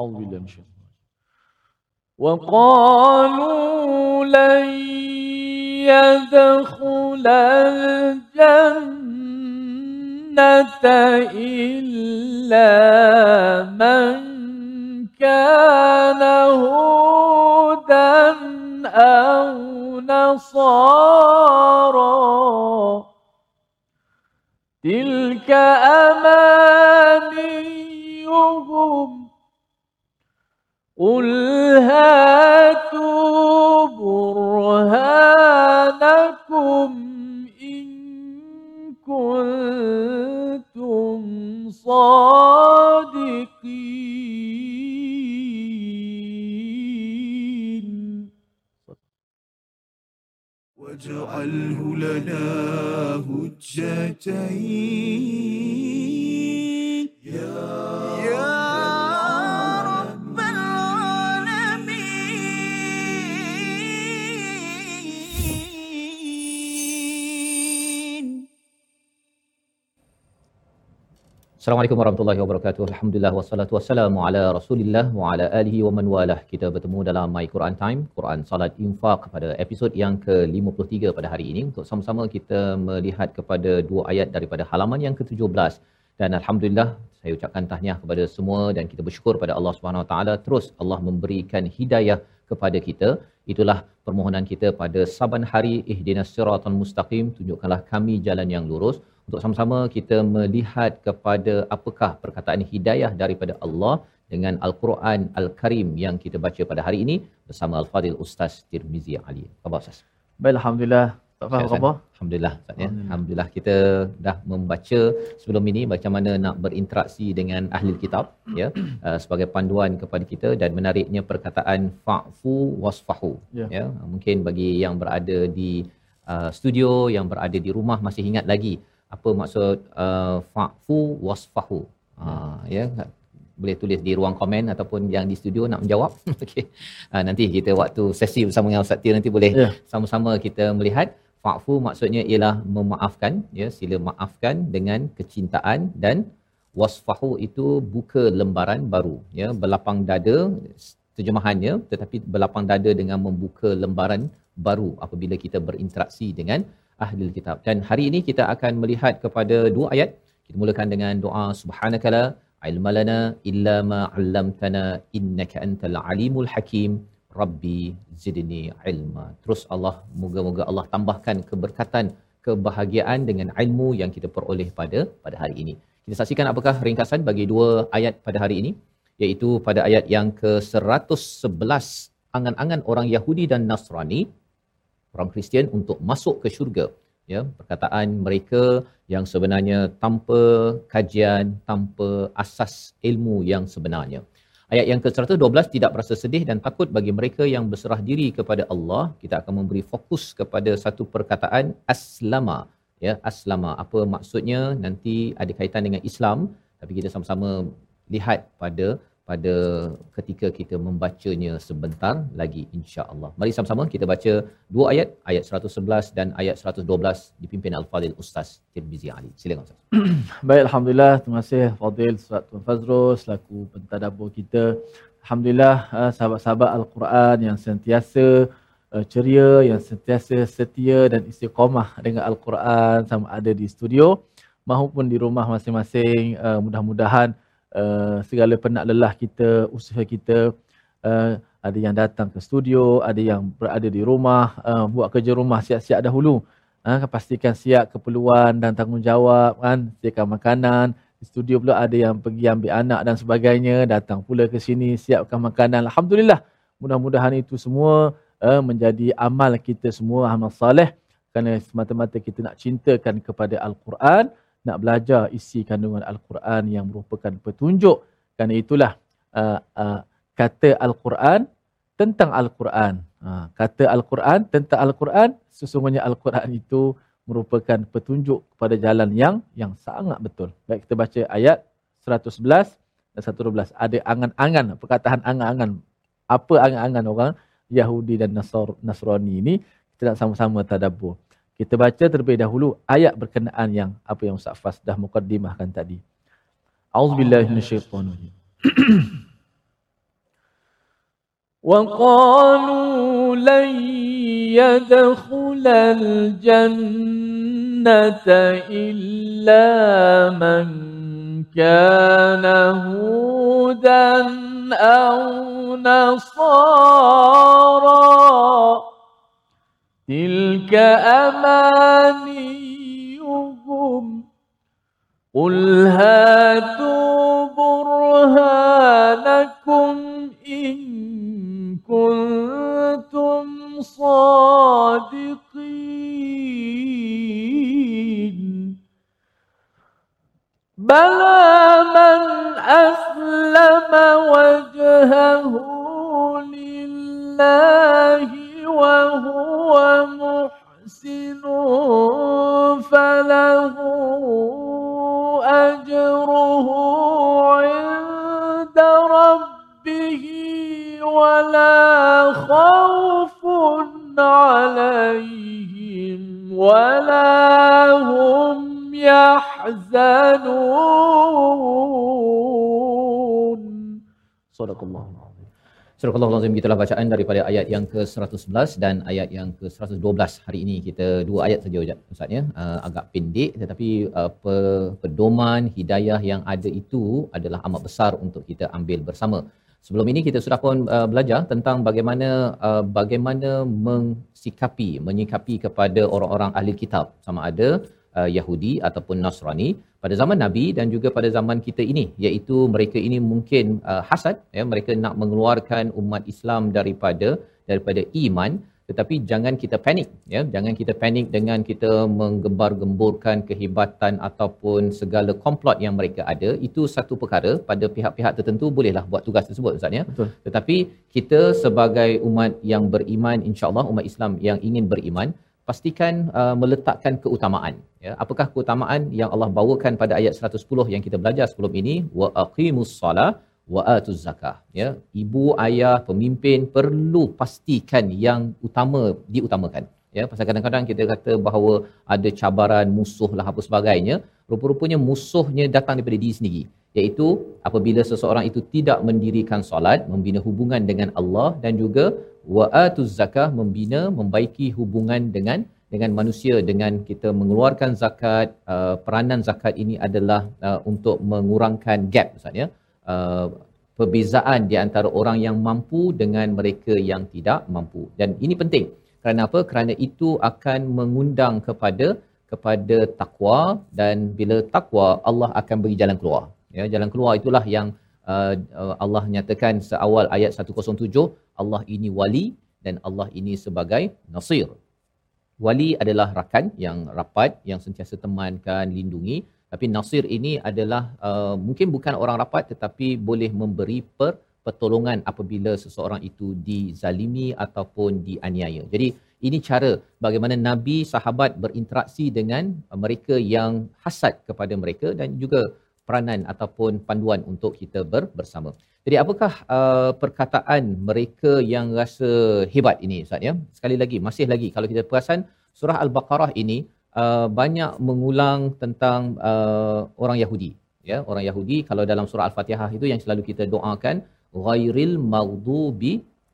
أعوذ بالله من الشيطان وقالوا لن يدخل الجنة إلا من كان هودا أو نصارى تلك أمانيهم قل هاتوا برهانكم إن كنتم صادقين. واجعله لنا هجتين. Assalamualaikum warahmatullahi wabarakatuh. Alhamdulillah wassalatu wassalamu ala Rasulillah wa ala alihi wa man walah. Kita bertemu dalam My Quran Time, Quran Salat Infaq pada episod yang ke-53 pada hari ini untuk sama-sama kita melihat kepada dua ayat daripada halaman yang ke-17 dan alhamdulillah saya ucapkan tahniah kepada semua dan kita bersyukur pada Allah Subhanahu Wa Taala terus Allah memberikan hidayah kepada kita. Itulah permohonan kita pada saban hari ihdinas siratal mustaqim tunjukkanlah kami jalan yang lurus untuk sama-sama kita melihat kepada apakah perkataan hidayah daripada Allah dengan Al-Quran Al-Karim yang kita baca pada hari ini bersama Al-Fadil Ustaz Tirmizi Ali. Apa Ustaz? Baik, Alhamdulillah. Tak faham apa? Alhamdulillah Ustaz ya. Alhamdulillah. Alhamdulillah kita dah membaca sebelum ini macam mana nak berinteraksi dengan ahli kitab ya uh, sebagai panduan kepada kita dan menariknya perkataan fa'fu wasfahu Ya. ya. Mungkin bagi yang berada di uh, studio yang berada di rumah masih ingat lagi apa maksud uh, fa'fu wasfahu. Uh, ya boleh tulis di ruang komen ataupun yang di studio nak menjawab. Okey. Uh, nanti kita waktu sesi bersama dengan Ustaz Tir nanti boleh Ya. sama-sama kita melihat fa'fu maksudnya ialah memaafkan ya sila maafkan dengan kecintaan dan wasfahu itu buka lembaran baru ya berlapang dada terjemahannya tetapi berlapang dada dengan membuka lembaran baru apabila kita berinteraksi dengan ahli kitab. Dan hari ini kita akan melihat kepada dua ayat. Kita mulakan dengan doa subhanakala ilma lana illa ma 'allamtana innaka antal alimul hakim rabbi zidni ilma. Terus Allah moga-moga Allah tambahkan keberkatan kebahagiaan dengan ilmu yang kita peroleh pada pada hari ini. Kita saksikan apakah ringkasan bagi dua ayat pada hari ini iaitu pada ayat yang ke-111 angan-angan orang Yahudi dan Nasrani orang Kristian untuk masuk ke syurga. Ya perkataan mereka yang sebenarnya tanpa kajian tanpa asas ilmu yang sebenarnya ayat yang ke-112 tidak berasa sedih dan takut bagi mereka yang berserah diri kepada Allah. Kita akan memberi fokus kepada satu perkataan aslama. Ya aslama. Apa maksudnya? Nanti ada kaitan dengan Islam. Tapi kita sama-sama lihat pada pada ketika kita membacanya sebentar lagi insya-Allah. Mari sama-sama kita baca dua ayat, ayat 111 dan ayat 112 dipimpin Al-Fadil Ustaz Tirmizi Ali. Silakan Ustaz. Baik, Alhamdulillah. Terima kasih Fadil Ustaz Tuan Fazrul selaku pentadabbur kita. Alhamdulillah ah, sahabat-sahabat Al-Quran yang sentiasa uh, ceria, yang sentiasa setia dan istiqamah dengan Al-Quran sama ada di studio maupun di rumah masing-masing. Uh, mudah-mudahan segala penat lelah kita, usaha kita uh, ada yang datang ke studio, ada yang berada di rumah, uh, buat kerja rumah siap-siap dahulu. Ha, pastikan siap keperluan dan tanggungjawab kan, sediakan makanan. Di studio pula ada yang pergi ambil anak dan sebagainya, datang pula ke sini siapkan makanan. Alhamdulillah. Mudah-mudahan itu semua uh, menjadi amal kita semua amal soleh kerana semata-mata kita nak cintakan kepada Al-Quran, nak belajar isi kandungan Al-Quran yang merupakan petunjuk. Kerana itulah uh, uh, kata Al-Quran tentang Al-Quran. Ha, kata Al-Quran tentang Al-Quran, sesungguhnya Al-Quran itu merupakan petunjuk kepada jalan yang yang sangat betul. Baik kita baca ayat 111 dan 112. Ada angan-angan, perkataan angan-angan. Apa angan-angan orang Yahudi dan Nasr, Nasrani ini? Kita nak sama-sama tadabbur. Kita baca terlebih dahulu ayat berkenaan yang apa yang Ustaz Fas dah mukaddimahkan tadi. Auzubillahi minasyaitanir rajim. وقالوا لن يدخل الجنة إلا من كان هودا أو نصارى تلك أمانيهم قل هاتوا برهانكم إن كنتم صادقين بلى من أسلم وجهه لله وهو محسن فله أجره عند ربه ولا خوف عليهم ولا هم يحزنون. صدق الله Surah Allah Azim gitulah bacaan daripada ayat yang ke-111 dan ayat yang ke-112 hari ini. Kita dua ayat saja Ustaz ya. Uh, agak pendek tetapi uh, pedoman hidayah yang ada itu adalah amat besar untuk kita ambil bersama. Sebelum ini kita sudah pun uh, belajar tentang bagaimana uh, bagaimana mengsikapi menyikapi kepada orang-orang ahli kitab. Sama ada uh, Yahudi ataupun Nasrani pada zaman Nabi dan juga pada zaman kita ini iaitu mereka ini mungkin uh, hasad ya mereka nak mengeluarkan umat Islam daripada daripada iman tetapi jangan kita panik ya. Jangan kita panik dengan kita menggembar-gemburkan kehebatan ataupun segala komplot yang mereka ada. Itu satu perkara. Pada pihak-pihak tertentu bolehlah buat tugas tersebut ustaz ya. Betul. tetapi kita sebagai umat yang beriman insyaallah umat Islam yang ingin beriman pastikan uh, meletakkan keutamaan ya. Apakah keutamaan yang Allah bawakan pada ayat 110 yang kita belajar sebelum ini? Wa aqimus solah wa atuz zakah ya. Ibu ayah pemimpin perlu pastikan yang utama diutamakan ya. Pasal kadang-kadang kita kata bahawa ada cabaran musuh lah apa sebagainya. Rupa-rupanya musuhnya datang daripada diri sendiri iaitu apabila seseorang itu tidak mendirikan solat membina hubungan dengan Allah dan juga wa atuz zakah membina membaiki hubungan dengan dengan manusia dengan kita mengeluarkan zakat uh, peranan zakat ini adalah uh, untuk mengurangkan gap ustaz ya uh, perbezaan di antara orang yang mampu dengan mereka yang tidak mampu. Dan ini penting. Kerana apa? Kerana itu akan mengundang kepada kepada takwa dan bila takwa Allah akan beri jalan keluar ya jalan keluar. Itulah yang uh, uh, Allah nyatakan seawal ayat 107 Allah ini wali dan Allah ini sebagai nasir. Wali adalah rakan yang rapat yang sentiasa temankan lindungi. Tapi nasir ini adalah uh, mungkin bukan orang rapat tetapi boleh memberi per, pertolongan apabila seseorang itu dizalimi ataupun dianiaya. Jadi ini cara bagaimana nabi sahabat berinteraksi dengan mereka yang hasad kepada mereka dan juga peranan ataupun panduan untuk kita ber, bersama. Jadi apakah uh, perkataan mereka yang rasa hebat ini Ustaz ya? Sekali lagi masih lagi kalau kita perasan surah al-Baqarah ini uh, banyak mengulang tentang uh, orang Yahudi ya orang Yahudi kalau dalam surah al-Fatihah itu yang selalu kita doakan ghairil maghdubi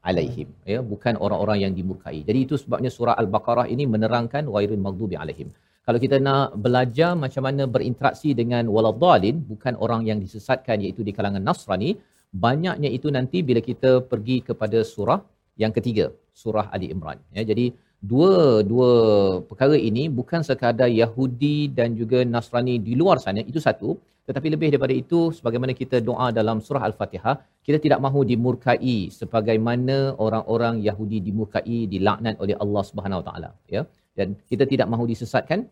alaihim ya bukan orang-orang yang dimurkai. Jadi itu sebabnya surah al-Baqarah ini menerangkan ghairil maghdubi alaihim. Kalau kita nak belajar macam mana berinteraksi dengan waladhalin bukan orang yang disesatkan iaitu di kalangan Nasrani banyaknya itu nanti bila kita pergi kepada surah yang ketiga surah Ali Imran. Ya jadi dua dua perkara ini bukan sekadar Yahudi dan juga Nasrani di luar sana itu satu. Tetapi lebih daripada itu sebagaimana kita doa dalam surah al-Fatihah kita tidak mahu dimurkai sebagaimana orang-orang Yahudi dimurkai dilaknat oleh Allah Subhanahu Wa Taala. Ya dan kita tidak mahu disesatkan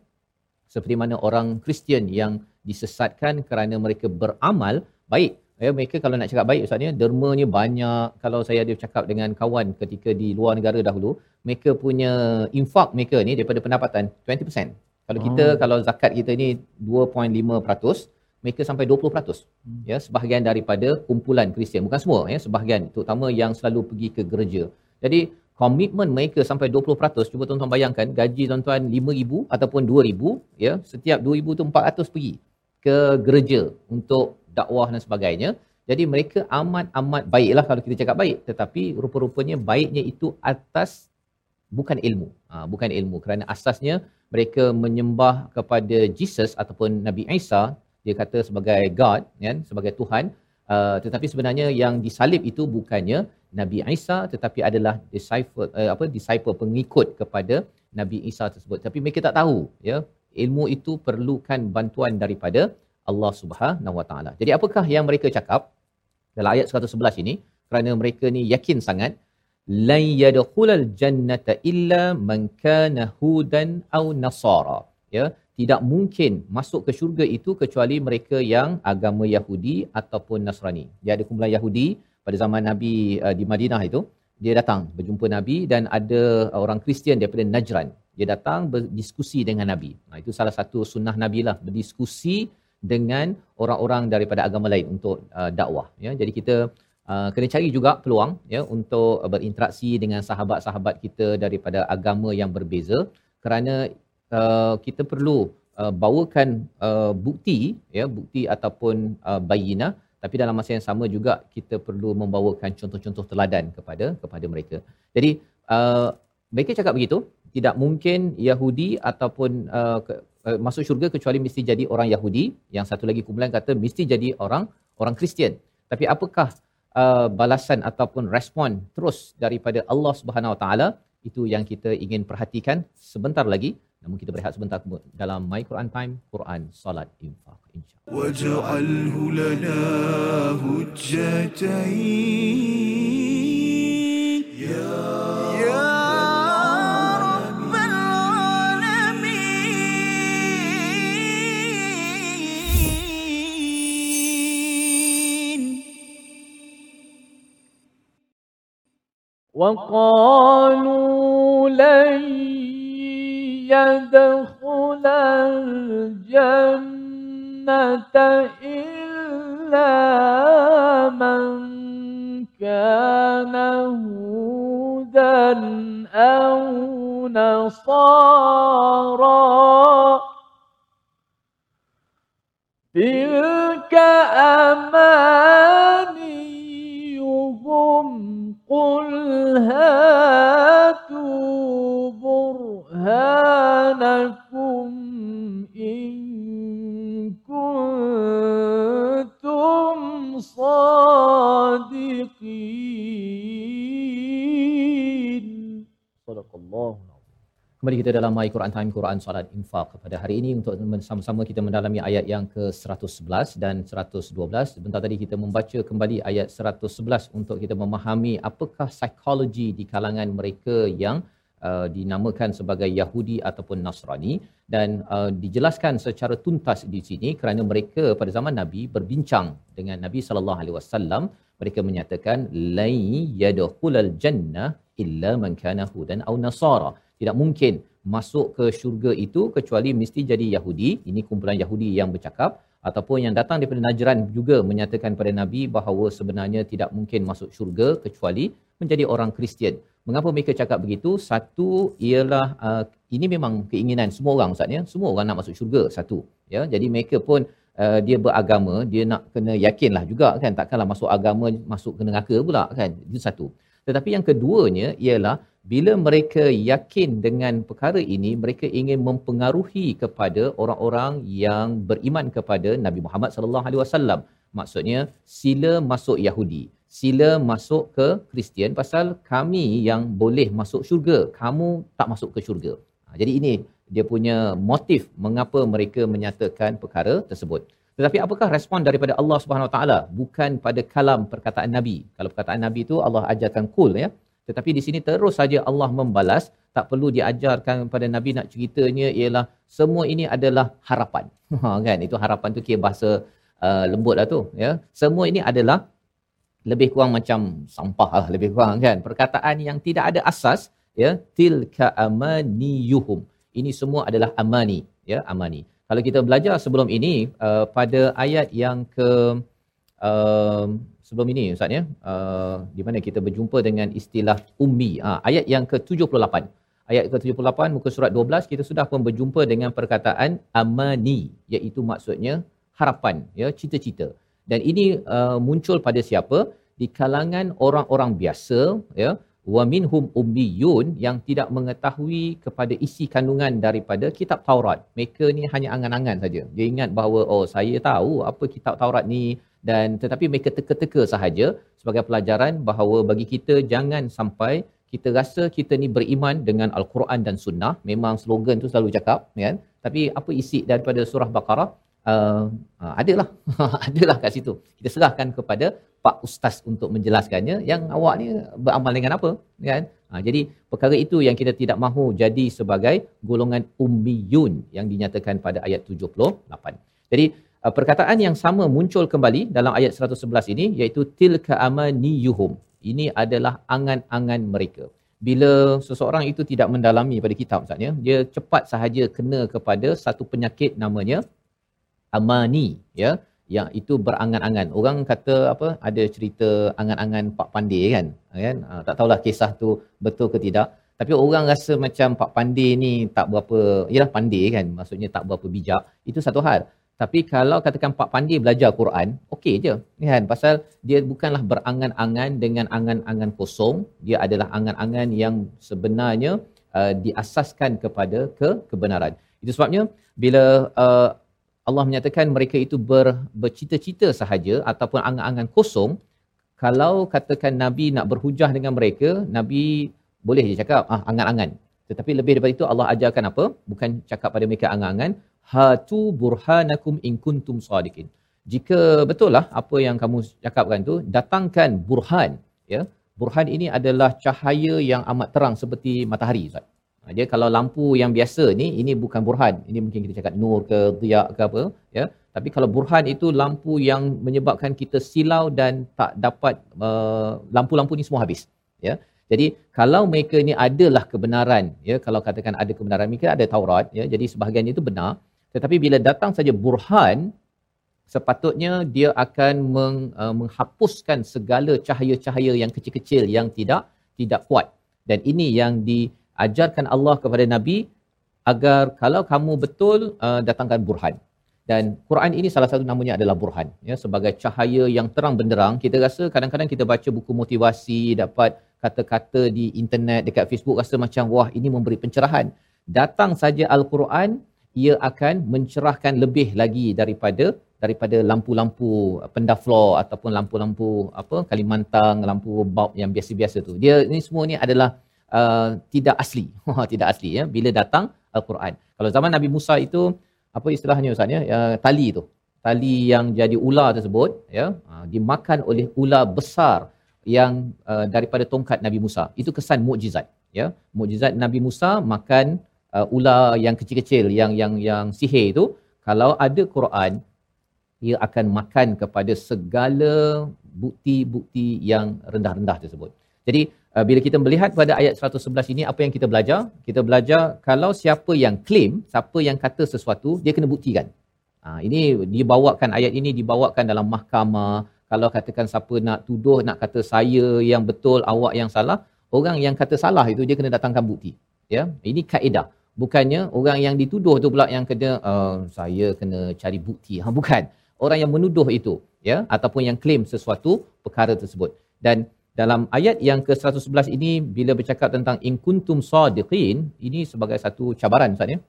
seperti mana orang Kristian yang disesatkan kerana mereka beramal baik. Ya mereka kalau nak cakap baik ustaz ni dermanya banyak. Kalau saya ada cakap dengan kawan ketika di luar negara dahulu mereka punya infak mereka ni daripada pendapatan 20% kalau kita Oh. kalau zakat kita ni 2.5% mereka sampai 20% Hmm. ya sebahagian daripada kumpulan Kristian. Bukan semua ya sebahagian terutama yang selalu pergi ke gereja. Jadi komitmen mereka sampai 20% cuba tuan-tuan bayangkan gaji tuan-tuan 5000 ataupun 2000 ya setiap 2000 tu 400 pergi ke gereja untuk dakwah dan sebagainya Jadi mereka amat-amat baiklah kalau kita cakap baik. Tetapi rupa-rupanya baiknya itu atas bukan ilmu. Ha, bukan ilmu. Kerana asasnya mereka menyembah kepada Jesus ataupun Nabi Isa. Dia kata sebagai God, kan? sebagai Tuhan. Uh, tetapi sebenarnya yang disalib itu bukannya Nabi Isa tetapi adalah disciple uh, apa disciple pengikut kepada Nabi Isa tersebut. Tapi mereka tak tahu ya ilmu itu perlukan bantuan daripada Allah Subhanahu Wa Taala. Jadi apakah yang mereka cakap dalam ayat 111 ini? Kerana mereka ni yakin sangat la yadkhulal jannata illa man kana hudan aw nasara. Ya, tidak mungkin masuk ke syurga itu kecuali mereka yang agama Yahudi ataupun Nasrani. Dia ada kumpulan Yahudi pada zaman Nabi uh, di Madinah itu, dia datang berjumpa Nabi dan ada orang Kristian daripada Najran. Dia datang berdiskusi dengan Nabi. Nah, itu salah satu sunnah Nabi lah, berdiskusi dengan orang-orang daripada agama lain untuk uh, dakwah. Ya. Jadi kita uh, kena cari juga peluang ya untuk berinteraksi dengan sahabat-sahabat kita daripada agama yang berbeza kerana uh, kita perlu uh, bawakan uh, bukti ya bukti ataupun uh, bayinah tapi dalam masa yang sama juga kita perlu membawakan contoh-contoh teladan kepada kepada mereka. Jadi uh, mereka cakap begitu, tidak mungkin Yahudi ataupun uh, ke, uh, masuk syurga kecuali mesti jadi orang Yahudi. Yang satu lagi kumpulan kata mesti jadi orang orang Kristian. Tapi apakah uh, balasan ataupun respon terus daripada Allah Subhanahu Wa Taala itu yang kita ingin perhatikan sebentar lagi Namun kita berehat sebentar dalam My Quran Time, Quran, Salat, Infaq, insya واجعله لنا هجتين يا يا رب العالمين وقالوا لن يدخل الجنة إلا من كان هودا أو نصارى تلك صادقين صدق الله العظيم Kembali kita dalam My Quran Time, Quran Salat Infaq pada hari ini untuk sama-sama kita mendalami ayat yang ke-111 dan 112. Sebentar tadi kita membaca kembali ayat 111 untuk kita memahami apakah psikologi di kalangan mereka yang uh, dinamakan sebagai Yahudi ataupun Nasrani dan uh, dijelaskan secara tuntas di sini kerana mereka pada zaman Nabi berbincang dengan Nabi sallallahu alaihi wasallam mereka menyatakan la yadkhulul jannah illa man kana hudan aw nasara tidak mungkin masuk ke syurga itu kecuali mesti jadi Yahudi ini kumpulan Yahudi yang bercakap ataupun yang datang daripada Najran juga menyatakan pada Nabi bahawa sebenarnya tidak mungkin masuk syurga kecuali menjadi orang Kristian. Mengapa mereka cakap begitu? Satu ialah uh, ini memang keinginan semua orang Ustaz ya. Semua orang nak masuk syurga satu. Ya, jadi mereka pun dia beragama, dia nak kena yakinlah juga kan takkanlah masuk agama masuk ke neraka pula kan. Itu satu. Tetapi yang keduanya ialah bila mereka yakin dengan perkara ini mereka ingin mempengaruhi kepada orang-orang yang beriman kepada Nabi Muhammad sallallahu alaihi wasallam maksudnya sila masuk Yahudi sila masuk ke Kristian pasal kami yang boleh masuk syurga kamu tak masuk ke syurga ha, jadi ini dia punya motif mengapa mereka menyatakan perkara tersebut. Tetapi apakah respon daripada Allah Subhanahu Wa Taala? Bukan pada kalam perkataan nabi. Kalau perkataan nabi itu Allah ajarkan kul ya. Tetapi di sini terus saja Allah membalas. Tak perlu diajarkan kepada nabi nak ceritanya ialah semua ini adalah harapan. Ha kan? Itu harapan tu kira bahasa uh, lembut lah tu ya. Semua ini adalah lebih kurang macam sampah lah lebih kurang kan? Perkataan yang tidak ada asas ya tilka amaniyuhum ini semua adalah amani ya amani. Kalau kita belajar sebelum ini uh, pada ayat yang ke uh, sebelum ini ustaz ya uh, di mana kita berjumpa dengan istilah ummi. Uh, ayat yang ke-78. Ayat ke-78 muka surat 12 kita sudah pun berjumpa dengan perkataan amani iaitu maksudnya harapan ya cita-cita. Dan ini uh, muncul pada siapa? Di kalangan orang-orang biasa ya wa minhum ummiyun yang tidak mengetahui kepada isi kandungan daripada kitab Taurat. Mereka ni hanya angan-angan saja. Dia ingat bahawa oh saya tahu apa kitab Taurat ni dan tetapi mereka teka-teka sahaja sebagai pelajaran bahawa bagi kita jangan sampai kita rasa kita ni beriman dengan al-Quran dan sunnah. Memang slogan tu selalu cakap kan. Tapi apa isi daripada surah Baqarah? Uh, uh, adalah. Adalah kat situ. Kita serahkan kepada pak ustaz untuk menjelaskannya yang awak ni beramal dengan apa kan? Ha, jadi perkara itu yang kita tidak mahu jadi sebagai golongan ummiyun yang dinyatakan pada ayat 78 jadi uh, perkataan yang sama muncul kembali dalam ayat 111 ini iaitu tilka amaniyuhum. Ini adalah angan-angan mereka. Bila seseorang itu tidak mendalami pada kitab misalnya dia cepat sahaja kena kepada satu penyakit namanya amani ya yang itu berangan-angan. Orang kata apa ada cerita angan-angan Pak Pandey kan? kan? Ha, tak tahulah kisah tu betul ke tidak. Tapi orang rasa macam Pak Pandey ni tak berapa, yalah pandai kan? Maksudnya tak berapa bijak. Itu satu hal. Tapi kalau katakan Pak Pandey belajar Quran, okey je. Kan? Pasal dia bukanlah berangan-angan dengan angan-angan kosong. Dia adalah angan-angan yang sebenarnya uh, diasaskan kepada ke kebenaran. Itu sebabnya bila uh, Allah menyatakan mereka itu ber, bercita-cita sahaja ataupun angan-angan kosong. Kalau katakan Nabi nak berhujah dengan mereka Nabi boleh je cakap ah angan-angan. Tetapi lebih daripada itu Allah ajarkan apa? Bukan cakap pada mereka angan-angan. Hatu burhanakum in kuntum sadiqin. Jika betul lah apa yang kamu cakapkan tu datangkan burhan ya. Burhan ini adalah cahaya yang amat terang seperti matahari Ustaz dia kalau lampu yang biasa ni ini bukan burhan. Ini mungkin kita cakap nur ke riak ke apa ya. Tapi kalau burhan itu lampu yang menyebabkan kita silau dan tak dapat uh, lampu-lampu ni semua habis ya. Jadi kalau mereka ni adalah kebenaran ya kalau katakan ada kebenaran mereka ada Taurat ya. Jadi sebahagian itu benar. Tetapi bila datang saja burhan sepatutnya dia akan meng, uh, menghapuskan segala cahaya-cahaya yang kecil-kecil yang tidak tidak kuat. Dan ini yang di ajarkan Allah kepada Nabi agar kalau kamu betul uh, datangkan burhan. Dan Quran ini salah satu namanya adalah burhan. Ya, sebagai cahaya yang terang benderang, kita rasa kadang-kadang kita baca buku motivasi, dapat kata-kata di internet, dekat Facebook, rasa macam wah ini memberi pencerahan. Datang saja Al-Quran, ia akan mencerahkan lebih lagi daripada daripada lampu-lampu pendaflor ataupun lampu-lampu apa Kalimantan, lampu bulb yang biasa-biasa tu. Dia ini semua ni adalah uh, tidak asli. tidak asli ya bila datang al-Quran. Kalau zaman Nabi Musa itu apa istilahnya Ustaz ya? Uh, tali tu. Tali yang jadi ular tersebut ya uh, dimakan oleh ular besar yang uh, daripada tongkat Nabi Musa. Itu kesan mukjizat ya. Mukjizat Nabi Musa makan uh, ular yang kecil-kecil yang yang yang sihir itu kalau ada Quran ia akan makan kepada segala bukti-bukti yang rendah-rendah tersebut. Jadi uh, bila kita melihat pada ayat 111 ini apa yang kita belajar? Kita belajar kalau siapa yang claim, siapa yang kata sesuatu, dia kena buktikan. Uh, ini dibawakan ayat ini dibawakan dalam mahkamah. Kalau katakan siapa nak tuduh nak kata saya yang betul, awak yang salah, orang yang kata salah itu dia kena datangkan bukti. Ya, ini kaedah. Bukannya orang yang dituduh tu pula yang kena uh, saya kena cari bukti. Ha bukan. Orang yang menuduh itu ya ataupun yang claim sesuatu perkara tersebut. Dan dalam ayat yang ke-111 ini bila bercakap tentang in kuntum sadiqin ini sebagai satu cabaran Ustaz ya.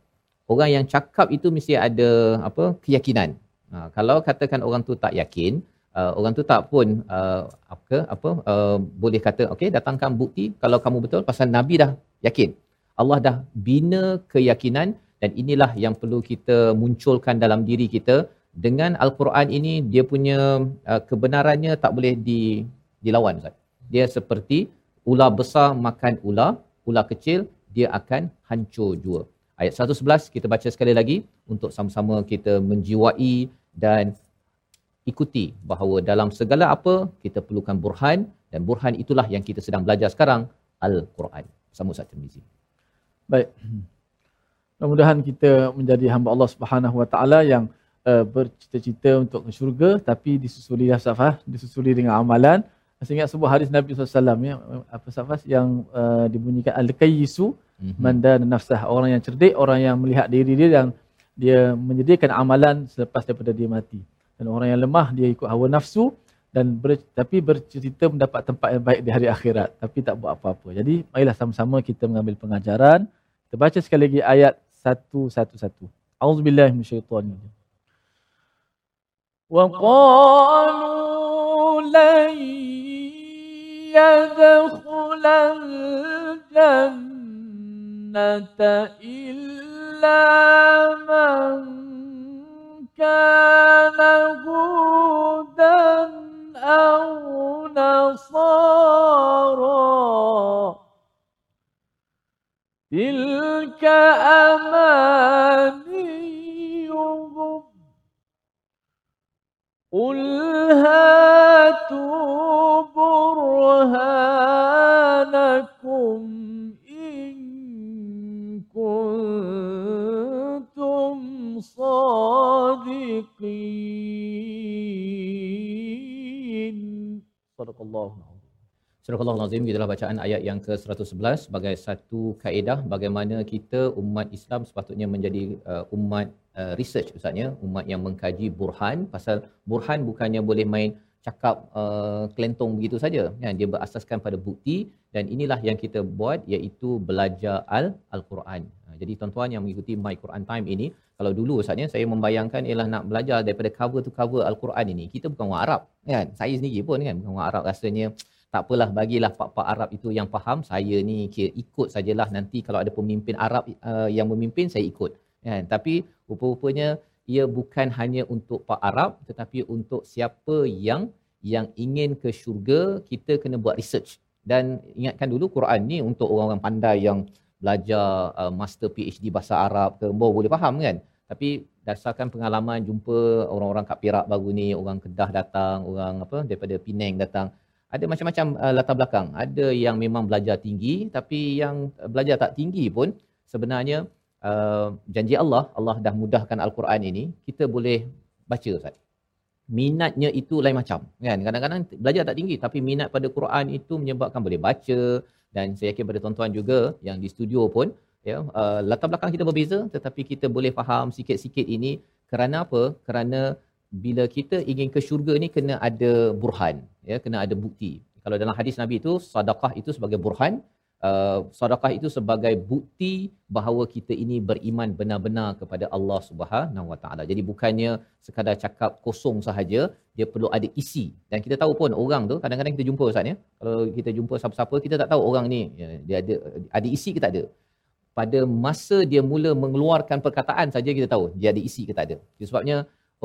Orang yang cakap itu mesti ada apa keyakinan. Ha, kalau katakan orang tu tak yakin, uh, orang tu tak pun uh, apa apa uh, boleh kata okey datangkan bukti kalau kamu betul pasal nabi dah yakin. Allah dah bina keyakinan dan inilah yang perlu kita munculkan dalam diri kita dengan al-Quran ini dia punya uh, kebenarannya tak boleh di dilawan Ustaz dia seperti ular besar makan ular, ular kecil dia akan hancur jua. Ayat 111 kita baca sekali lagi untuk sama-sama kita menjiwai dan ikuti bahawa dalam segala apa kita perlukan burhan dan burhan itulah yang kita sedang belajar sekarang Al-Quran. Sama Ustaz Tirmizi. Baik. Mudah-mudahan kita menjadi hamba Allah Subhanahu Wa Taala yang uh, bercita-cita untuk ke syurga tapi disusuli ya Safah, disusuli dengan amalan saya ingat sebuah hadis Nabi SAW ya, apa safas yang uh, dibunyikan al-kayyisu mm-hmm. mandan nafsah orang yang cerdik orang yang melihat diri dia yang dia menyediakan amalan selepas daripada dia mati dan orang yang lemah dia ikut hawa nafsu dan ber, tapi bercerita mendapat tempat yang baik di hari akhirat tapi tak buat apa-apa. Jadi marilah sama-sama kita mengambil pengajaran. Kita baca sekali lagi ayat 111. Auzubillahi minasyaitonir rajim. Wa qalu lan يدخل الجنة إلا من كان هودا أو نصارا. تلك أمان قل هاتوا برهانكم إن كنتم صادقين. صدق الله Surah Al-Azim adalah bacaan ayat yang ke-111 sebagai satu kaedah bagaimana kita umat Islam sepatutnya menjadi uh, umat uh, research ustaznya, umat yang mengkaji burhan. Pasal burhan bukannya boleh main cakap uh, kelentong begitu saja. Kan dia berasaskan pada bukti dan inilah yang kita buat iaitu belajar al al-Quran. Ha, jadi tuan-tuan yang mengikuti My Quran Time ini kalau dulu ustaznya saya membayangkan ialah nak belajar daripada cover to cover al-Quran ini kita bukan orang Arab kan? Saya sendiri pun kan bukan orang Arab rasanya tak apalah bagilah pak-pak Arab itu yang faham saya ni kira ikut sajalah nanti kalau ada pemimpin Arab uh, yang memimpin saya ikut. Kan? Tapi rupa-rupanya ia bukan hanya untuk pak Arab tetapi untuk siapa yang yang ingin ke syurga kita kena buat research. Dan ingatkan dulu Quran ni untuk orang-orang pandai yang belajar uh, master PhD bahasa Arab ke boleh faham kan? Tapi dasarkan pengalaman jumpa orang-orang kat Perak baru ni orang Kedah datang orang apa daripada Penang datang ada macam-macam uh, latar belakang. Ada yang memang belajar tinggi tapi yang belajar tak tinggi pun sebenarnya uh, janji Allah, Allah dah mudahkan Al-Quran ini, kita boleh baca Ustaz. Minatnya itu lain macam. Kan? Kadang-kadang belajar tak tinggi tapi minat pada Quran itu menyebabkan boleh baca dan saya yakin pada tuan-tuan juga yang di studio pun ya uh, latar belakang kita berbeza tetapi kita boleh faham sikit-sikit ini kerana apa? Kerana bila kita ingin ke syurga ni kena ada burhan ya kena ada bukti. Kalau dalam hadis nabi itu sedekah itu sebagai burhan uh, sedekah itu sebagai bukti bahawa kita ini beriman benar-benar kepada Allah Subhanahu Wa Taala. Jadi bukannya sekadar cakap kosong sahaja dia perlu ada isi. Dan kita tahu pun orang tu kadang-kadang kita jumpa ustaz ya. Kalau kita jumpa siapa-siapa kita tak tahu orang ni ya, dia ada ada isi ke tak ada. Pada masa dia mula mengeluarkan perkataan saja kita tahu dia ada isi ke tak ada. Sebabnya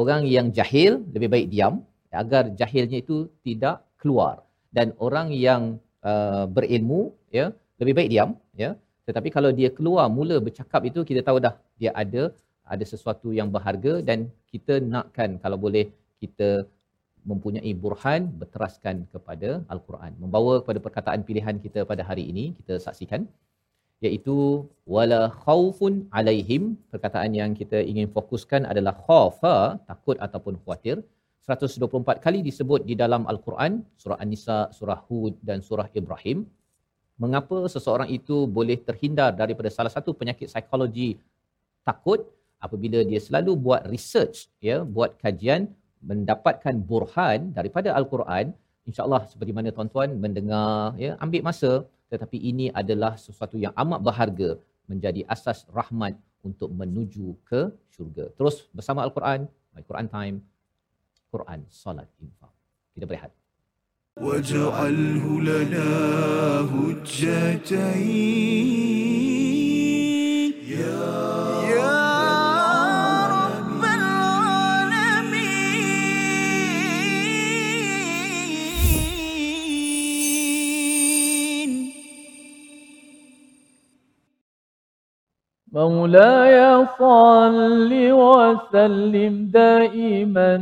orang yang jahil lebih baik diam agar jahilnya itu tidak keluar. Dan orang yang uh, berilmu ya lebih baik diam ya. Tetapi kalau dia keluar mula bercakap itu kita tahu dah dia ada ada sesuatu yang berharga dan kita nakkan kalau boleh kita mempunyai burhan berteraskan kepada al-Quran. Membawa kepada perkataan pilihan kita pada hari ini kita saksikan iaitu wala khaufun alaihim perkataan yang kita ingin fokuskan adalah khaufa takut ataupun khawatir. 124 kali disebut di dalam al-Quran surah An-Nisa surah Hud dan surah Ibrahim. Mengapa seseorang itu boleh terhindar daripada salah satu penyakit psikologi takut? Apabila dia selalu buat research ya buat kajian mendapatkan burhan daripada al-Quran insyaallah seperti mana tuan-tuan mendengar ya ambil masa tetapi ini adalah sesuatu yang amat berharga menjadi asas rahmat untuk menuju ke syurga. Terus bersama Al-Quran, My Quran Time, Quran Salat Infaq. Kita berehat. واجعله لنا هجتين يا يا مولاي صل وسلم دائما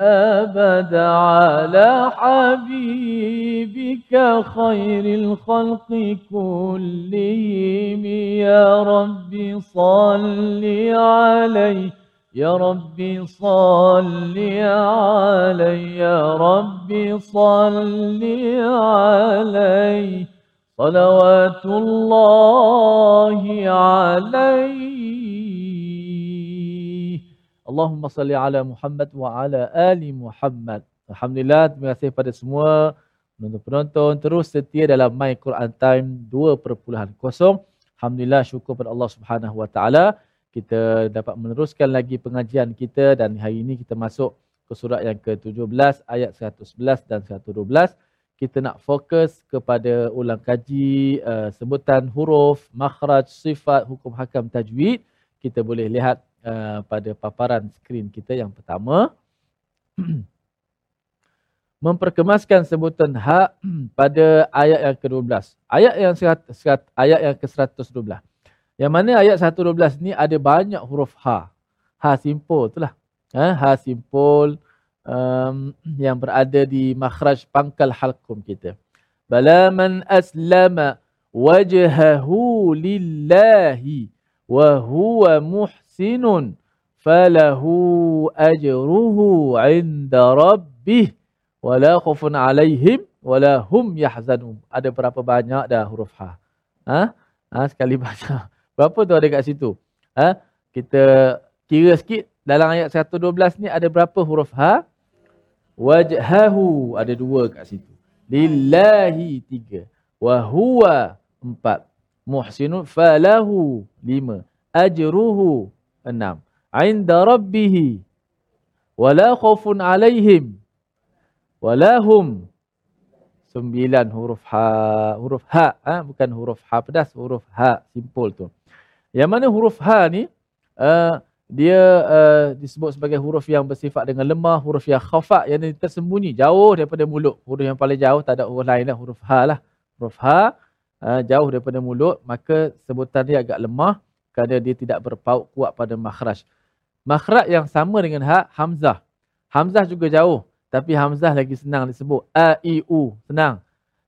أبدا على حبيبك خير الخلق كلهم. يا رب صل عليه يا رب صل عليه يا رب صل عليه صلوات الله عليه Allahumma salli ala Muhammad wa ala ali Muhammad. Alhamdulillah, terima kasih pada semua penonton-penonton terus setia dalam My Quran Time 2.0. Alhamdulillah syukur pada Allah Subhanahu Wa Taala kita dapat meneruskan lagi pengajian kita dan hari ini kita masuk ke surat yang ke-17 ayat 111 dan 112 kita nak fokus kepada ulang kaji uh, sebutan huruf, makhraj, sifat, hukum hakam tajwid. Kita boleh lihat uh, pada paparan skrin kita yang pertama. Memperkemaskan sebutan ha pada ayat yang ke-12. Ayat yang serat, serat, ayat yang ke-112. Yang mana ayat 112 ni ada banyak huruf ha. Ha simpul itulah. Ha, ha simpul um, yang berada di makhraj pangkal halkum kita. Bala man aslama wajhahu lillahi wa huwa muhsinun falahu ajruhu inda rabbih wala khufun alaihim wala hum yahzanun. Ada berapa banyak dah huruf ha? Ha? Ha sekali banyak. Berapa tu ada kat situ? Ha? Kita kira sikit dalam ayat 112 ni ada berapa huruf ha? Wajhahu ada dua kat situ. Lillahi tiga. Wahuwa empat. Muhsinun falahu lima. Ajruhu enam. Inda rabbihi. Wala khawfun alaihim. Walahum. Sembilan huruf ha. Huruf ha. ha? Bukan huruf ha pedas. Huruf ha. Simpul tu. Yang mana huruf ha ni. Uh, dia uh, disebut sebagai huruf yang bersifat dengan lemah, huruf yang khafak yang tersembunyi jauh daripada mulut. Huruf yang paling jauh tak ada huruf lain lah, huruf ha lah. Huruf ha uh, jauh daripada mulut, maka sebutan dia agak lemah kerana dia tidak berpaut kuat pada makhraj. Makhraj yang sama dengan ha, hamzah. Hamzah juga jauh, tapi hamzah lagi senang disebut. A, I, U, senang.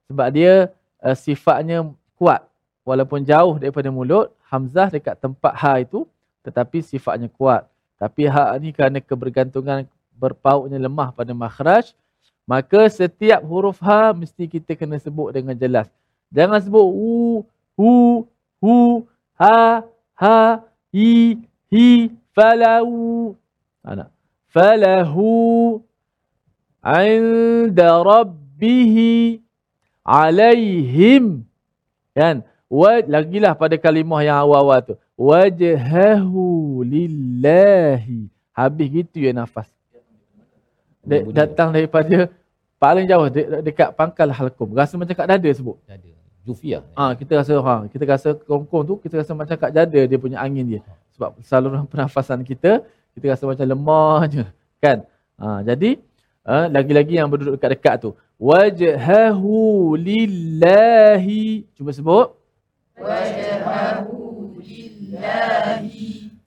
Sebab dia uh, sifatnya kuat. Walaupun jauh daripada mulut, hamzah dekat tempat ha itu tetapi sifatnya kuat. Tapi hak ni kerana kebergantungan berpautnya lemah pada makhraj, maka setiap huruf ha mesti kita kena sebut dengan jelas. Jangan sebut u, hu, hu, ha, ha, i, hi, falau. Anak. Falahu inda rabbihi alaihim. Kan? Lagilah pada kalimah yang awal-awal tu wajhahu lillahi. Habis gitu ya nafas. De- datang daripada paling jauh de- dekat pangkal halkum. Rasa macam kat dada sebut. Dada. Jufia. Ah, kita rasa ha, kita rasa kongkong tu kita rasa macam kat dada dia punya angin dia. Sebab saluran pernafasan kita kita rasa macam lemah je, kan? Ha, jadi ha, lagi-lagi yang berduduk dekat-dekat tu. Wajhahu lillahi. Cuba sebut. Wajhahu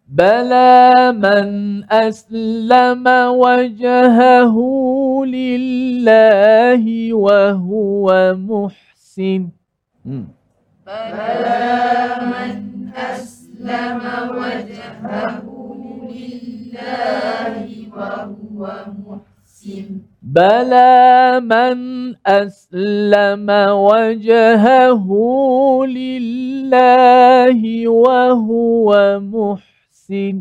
بلى من أسلم وجهه لله وهو محسن. بلى من أسلم وجهه لله وهو محسن. بلى من أسلم وجهه لله وهو محسن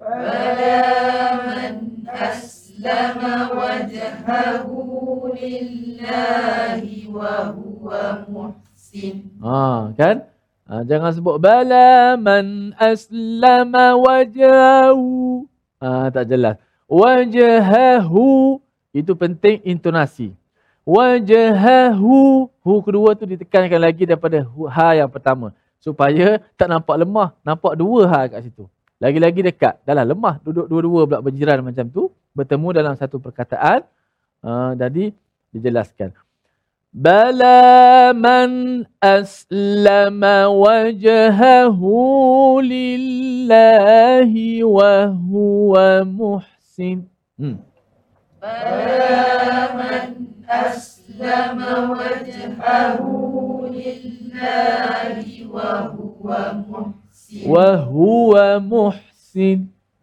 بلى من أسلم وجهه لله وهو محسن Ah, kan? Ah, jangan sebut bala man aslama wajahu. Ah, tak jelas. Wajahahu itu penting intonasi. Wajahahu. Hu kedua tu ditekankan lagi daripada ha yang pertama. Supaya tak nampak lemah. Nampak dua ha kat situ. Lagi-lagi dekat. Dalam lemah. Duduk dua-dua pula berjiran macam tu. Bertemu dalam satu perkataan. Uh, jadi dijelaskan. Bala man aslama wajahahu lillahi wa huwa muhsin. Hmm. بلى من أسلم وجهه لله وهو محسن وهو محسن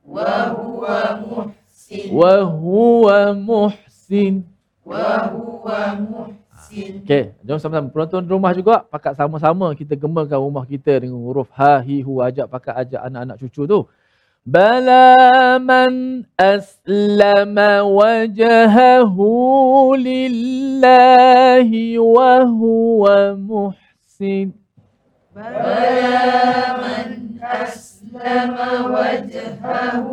وهو محسن وهو محسن وهو محسن Okey, jom sama-sama penonton rumah juga pakat sama-sama kita gemakan rumah kita dengan huruf ha hi hu ajak pakat ajak anak-anak cucu tu. بلى من أسلم وجهه لله وهو محسن. بلى من أسلم وجهه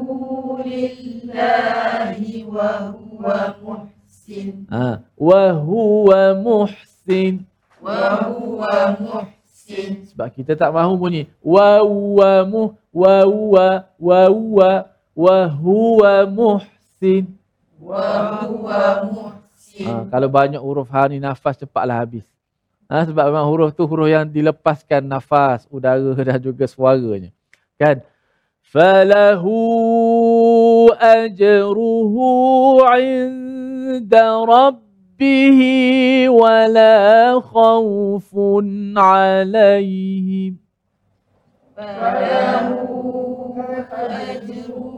لله وهو محسن. آه. وهو محسن. وهو محسن. Sebab kita tak mahu bunyi wa wa mu wa wa wa wa wa huwa muhsin. Wa huwa muhsin. Ha, kalau banyak huruf ha ni nafas cepatlah habis. Ha, sebab memang huruf tu huruf yang dilepaskan nafas, udara dan juga suaranya. Kan? Falahu ajruhu inda rabb rabbih wala khawfun alaihim فله أجره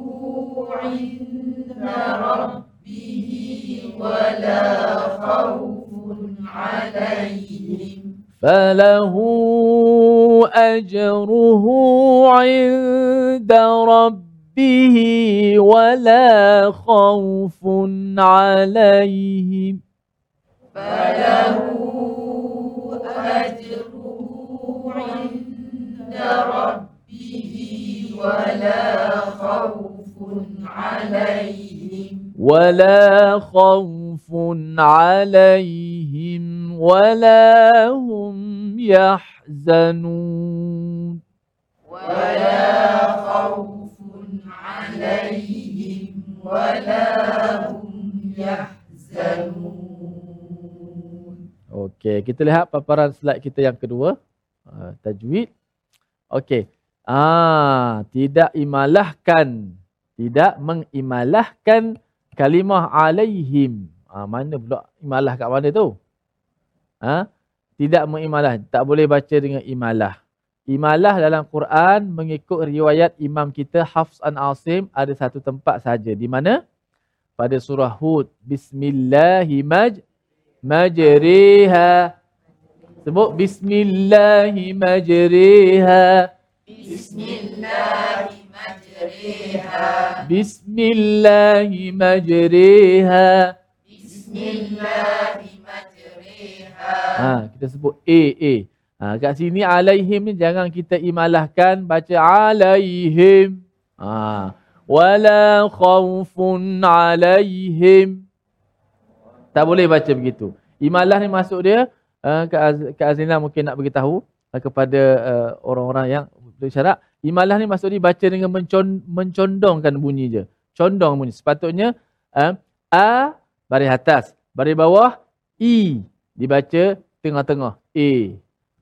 عند ربه ولا خوف عليهم. فله أجره عند ربه ولا خوف عليهم. فله أجره عند ربه ولا خوف عليهم ولا خوف عليهم ولا هم يحزنون. ولا خوف عليهم ولا هم يحزنون. Okey, kita lihat paparan slide kita yang kedua. Uh, tajwid. Okey. Ah, tidak imalahkan, tidak mengimalahkan kalimah alaihim. Ah, mana pula imalah kat mana tu? Ah, tidak mengimalah, tak boleh baca dengan imalah. Imalah dalam Quran mengikut riwayat imam kita Hafs an Asim ada satu tempat saja. Di mana? Pada surah Hud. Bismillahimaj majriha. Sebut bismillahi majriha. Bismillahi majriha. Bismillahi majriha. Bismillahi majriha. Ha kita sebut a a. Ha kat sini alaihim ni jangan kita imalahkan baca alaihim. Ha wala khaufun alaihim. Tak boleh baca begitu. Imalah ni masuk dia, Az- Kak Azina mungkin nak beritahu uh, kepada uh, orang-orang yang bersyarat. Imalah ni masuk dia baca dengan mencon, mencondongkan bunyi je. Condong bunyi. Sepatutnya A baris atas. Baris bawah I dibaca tengah-tengah A.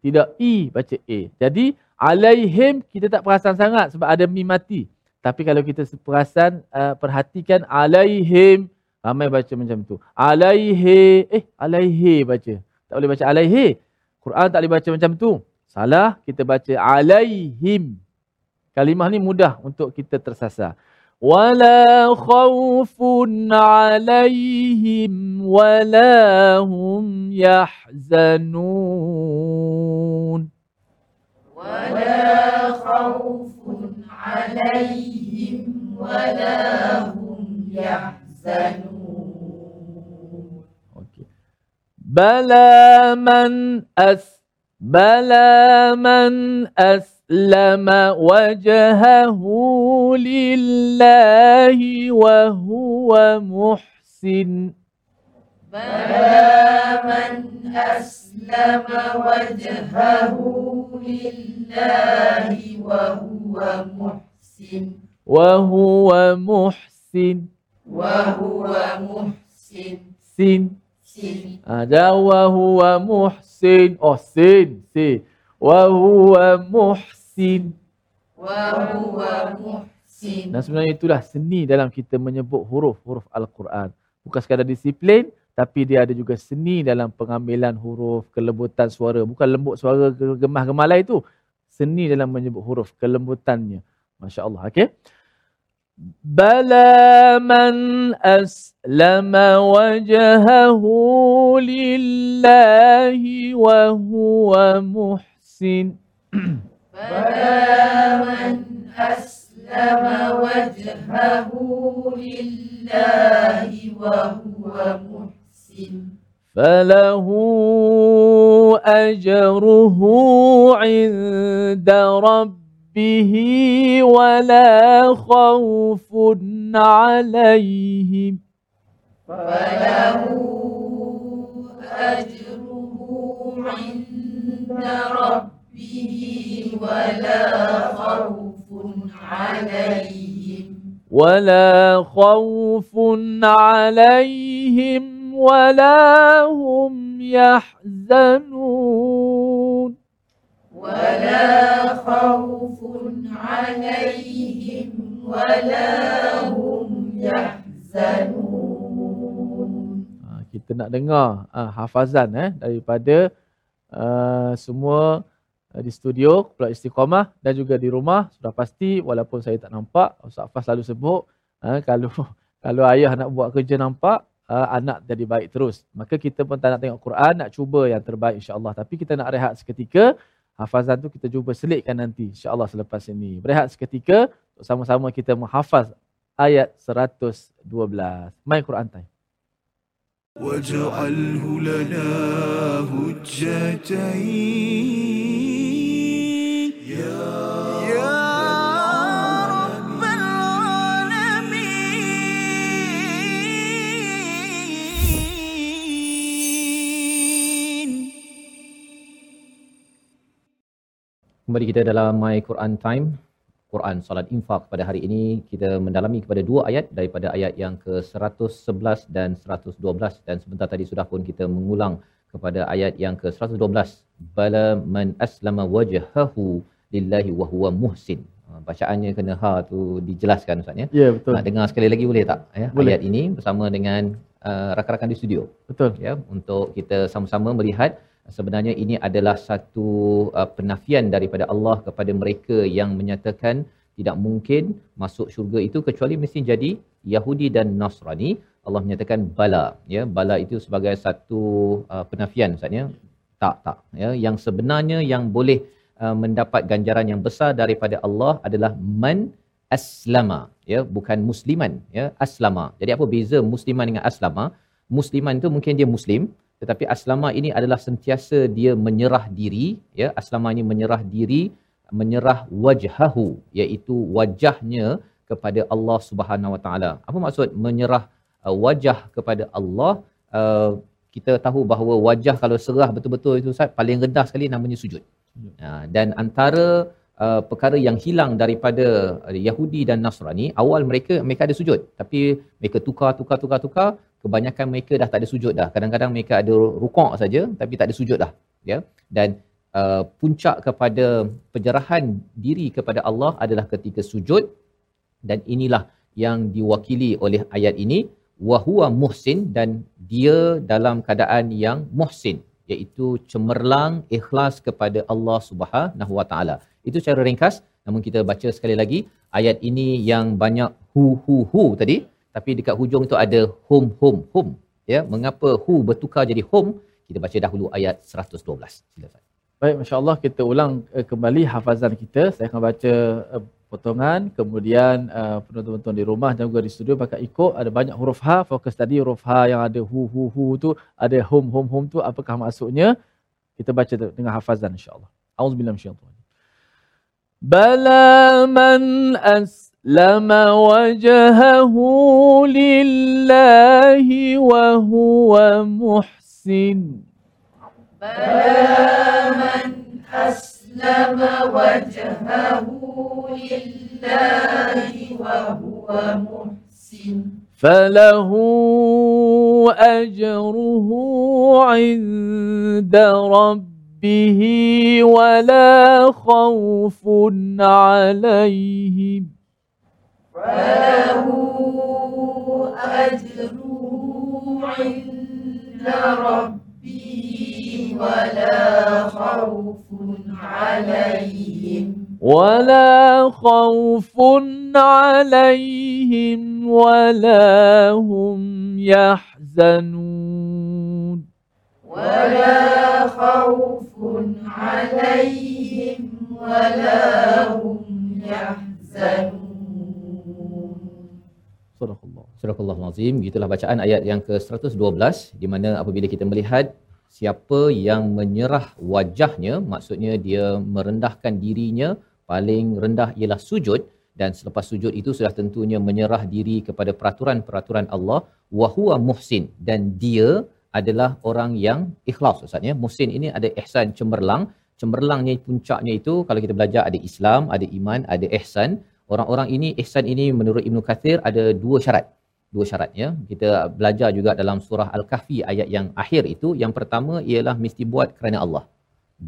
Tidak I baca A. Jadi alaihim kita tak perasan sangat sebab ada mim mati. Tapi kalau kita perasan uh, perhatikan alaihim Ramai baca macam tu. Alaihi. Eh, alaihi baca. Tak boleh baca alaihi. Quran tak boleh baca macam tu. Salah, kita baca alaihim. Kalimah ni mudah untuk kita tersasar. Wala khawfun alaihim wala hum yahzanun. Wala khawfun alaihim wala hum yahzanun. يحزنون. بلى من أس بلى من أسلم وجهه لله وهو محسن. بلى من أسلم وجهه لله وهو محسن. وهو محسن. wa huwa muhsin sin sin ada wa huwa muhsin oh sin si wa huwa muhsin wa huwa muhsin dan sebenarnya itulah seni dalam kita menyebut huruf-huruf al-Quran bukan sekadar disiplin tapi dia ada juga seni dalam pengambilan huruf, kelembutan suara. Bukan lembut suara gemah gemalai itu. Seni dalam menyebut huruf, kelembutannya. Masya Allah. Okay. بلى من أسلم وجهه لله وهو محسن. بلى من أسلم وجهه لله وهو محسن فله أجره عند ربه ولا خوف عليهم. فله أجره عند ربه ولا خوف عليهم. ولا خوف عليهم ولا هم يحزنون. ولا خوف عليهم ولا هم يحزنون Ha, kita nak dengar uh, hafazan eh daripada uh, semua uh, di studio Pulau Istiqamah dan juga di rumah sudah pasti walaupun saya tak nampak Ustaz Fas selalu sebut uh, kalau kalau ayah nak buat kerja nampak uh, anak jadi baik terus maka kita pun tak nak tengok Quran nak cuba yang terbaik insya-Allah tapi kita nak rehat seketika hafazan tu kita cuba selitkan nanti insya-Allah selepas ini berehat seketika untuk sama-sama kita menghafaz ayat 112 main Quran time واجعله لنا هجتين Kembali kita dalam My Quran Time Quran Salat Infak pada hari ini kita mendalami kepada dua ayat daripada ayat yang ke-111 dan 112 dan sebentar tadi sudah pun kita mengulang kepada ayat yang ke-112 bala man aslama wajhahu lillahi wa huwa muhsin. Ha, Bacaannya kena ha tu dijelaskan ustaz ya. ya betul Nak dengar sekali lagi boleh tak ya Boleh. ayat ini bersama dengan uh, rakan-rakan di studio betul ya untuk kita sama-sama melihat sebenarnya ini adalah satu uh, penafian daripada Allah kepada mereka yang menyatakan tidak mungkin masuk syurga itu kecuali mesti jadi Yahudi dan Nasrani. Allah menyatakan bala ya. Bala itu sebagai satu uh, penafian ustaz ya. Tak tak ya. Yang sebenarnya yang boleh uh, mendapat ganjaran yang besar daripada Allah adalah man aslama ya. Bukan musliman ya. Aslama. Jadi apa beza musliman dengan aslama? Musliman tu mungkin dia muslim tetapi aslama ini adalah sentiasa dia menyerah diri ya. Aslama ini menyerah diri menyerah wajhahu iaitu wajahnya kepada Allah Subhanahu Wa Taala. Apa maksud menyerah uh, wajah kepada Allah? Uh, kita tahu bahawa wajah kalau serah betul-betul itu Ustaz paling rendah sekali namanya sujud. Uh, dan antara uh, perkara yang hilang daripada uh, Yahudi dan Nasrani awal mereka mereka ada sujud. Tapi mereka tukar tukar tukar tukar kebanyakan mereka dah tak ada sujud dah. Kadang-kadang mereka ada rukuk saja tapi tak ada sujud dah ya. Dan uh, puncak kepada penyerahan diri kepada Allah adalah ketika sujud. Dan inilah yang diwakili oleh ayat ini. Wahwa muhsin dan dia dalam keadaan yang muhsin iaitu cemerlang ikhlas kepada Allah Subhanahu Wa Taala. Itu secara ringkas namun kita baca sekali lagi ayat ini yang banyak hu hu hu tadi tapi dekat hujung itu ada hum hum hum ya mengapa hu bertukar jadi hum kita baca dahulu ayat 112 silakan Baik, Masya Allah kita ulang uh, kembali hafazan kita. Saya akan baca uh, potongan kemudian uh, penonton di rumah dan juga di studio pakai ikut. Ada banyak huruf ha fokus tadi huruf ha yang ada hu hu hu tu ada hum hum hum tu apakah maksudnya? Kita baca dengan hafazan insyaallah. Auzubillahi minasyaitanir bala man aslama wajhahu lillahi wa huwa muhsin. Bala man aslama أسلم وجهه لله وهو محسن. فله أجره عند ربه ولا خوف عليهم. فله أجره عند ربه ولا خوف عليهم ولا خوف عليهم ولا هم يحزنون ولا خوف عليهم ولا هم يحزنون Surah Azim, itulah bacaan ayat yang ke-112 di mana apabila kita melihat siapa yang menyerah wajahnya, maksudnya dia merendahkan dirinya, paling rendah ialah sujud dan selepas sujud itu sudah tentunya menyerah diri kepada peraturan-peraturan Allah wa huwa muhsin dan dia adalah orang yang ikhlas Ustaz ya. Muhsin ini ada ihsan cemerlang. Cemerlangnya puncaknya itu kalau kita belajar ada Islam, ada iman, ada ihsan. Orang-orang ini ihsan ini menurut Ibnu Kathir ada dua syarat. Dua syarat ya. Kita belajar juga dalam surah Al-Kahfi ayat yang akhir itu yang pertama ialah mesti buat kerana Allah.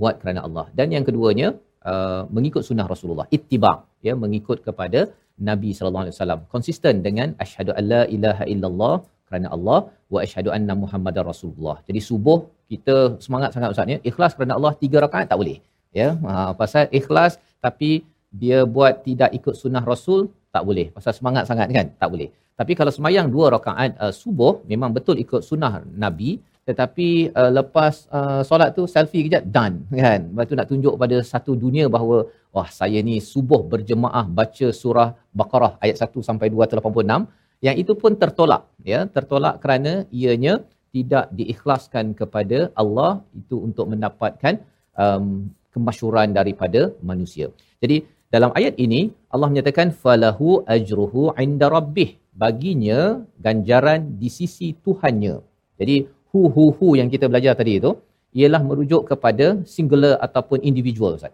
Buat kerana Allah. Dan yang keduanya uh, mengikut sunnah Rasulullah. Ittiba ya mengikut kepada Nabi sallallahu alaihi wasallam. Konsisten dengan asyhadu alla ilaha illallah kerana Allah wa asyhadu anna muhammadar rasulullah. Jadi subuh kita semangat sangat ustaz ya. Ikhlas kerana Allah tiga rakaat tak boleh. Ya, ha, pasal ikhlas tapi dia buat tidak ikut sunnah rasul tak boleh. Pasal semangat sangat kan? Tak boleh. Tapi kalau semayang dua rakaat uh, subuh memang betul ikut sunnah Nabi. Tetapi uh, lepas uh, solat tu selfie kejap done kan. Lepas tu nak tunjuk pada satu dunia bahawa wah saya ni subuh berjemaah baca surah Baqarah ayat 1 sampai 286 yang itu pun tertolak ya? Tertolak kerana ianya tidak diikhlaskan kepada Allah. Itu untuk mendapatkan um, kemasyuran daripada manusia. Jadi dalam ayat ini Allah menyatakan falahu ajruhu inda rabbih baginya ganjaran di sisi Tuhannya. Jadi hu hu hu yang kita belajar tadi itu ialah merujuk kepada singular ataupun individual Ustaz.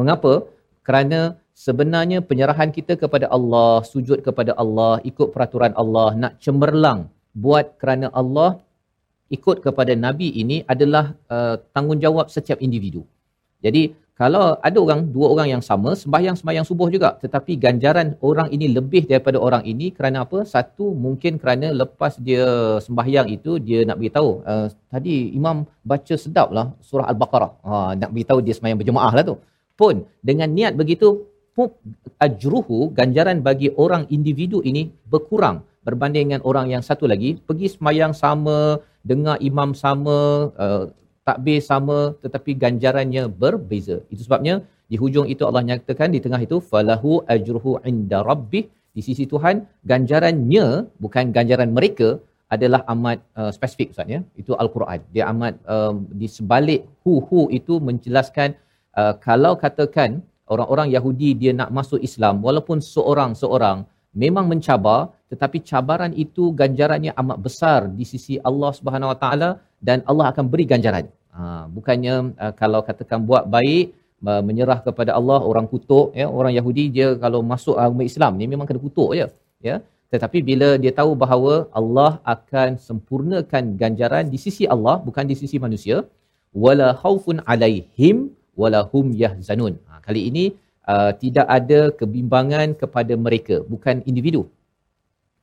Mengapa? Kerana sebenarnya penyerahan kita kepada Allah, sujud kepada Allah, ikut peraturan Allah, nak cemerlang buat kerana Allah ikut kepada nabi ini adalah uh, tanggungjawab setiap individu. Jadi kalau ada orang dua orang yang sama sembahyang sembahyang subuh juga tetapi ganjaran orang ini lebih daripada orang ini kerana apa? Satu mungkin kerana lepas dia sembahyang itu dia nak beritahu uh, tadi imam baca sedaplah surah al-Baqarah. Ha nak beritahu dia sembahyang berjemaah lah tu. Pun dengan niat begitu ajruhu ganjaran bagi orang individu ini berkurang berbanding dengan orang yang satu lagi pergi semayang sama dengar imam sama uh, takbir sama tetapi ganjarannya berbeza. Itu sebabnya di hujung itu Allah nyatakan di tengah itu falahu ajruhu inda rabbih. Di sisi Tuhan ganjarannya bukan ganjaran mereka adalah amat uh, spesifik Ustaz ya. Itu al-Quran. Dia amat um, di sebalik hu hu itu menjelaskan uh, kalau katakan orang-orang Yahudi dia nak masuk Islam walaupun seorang-seorang memang mencabar tetapi cabaran itu ganjarannya amat besar di sisi Allah Subhanahu Wa Taala dan Allah akan beri ganjaran. Ha, bukannya uh, kalau katakan buat baik uh, menyerah kepada Allah orang kutuk ya orang Yahudi dia kalau masuk agama Islam ni memang kena kutuk je ya. Tetapi bila dia tahu bahawa Allah akan sempurnakan ganjaran di sisi Allah bukan di sisi manusia wala khaufun alaihim wala hum yahzanun. Ha, kali ini uh, tidak ada kebimbangan kepada mereka bukan individu.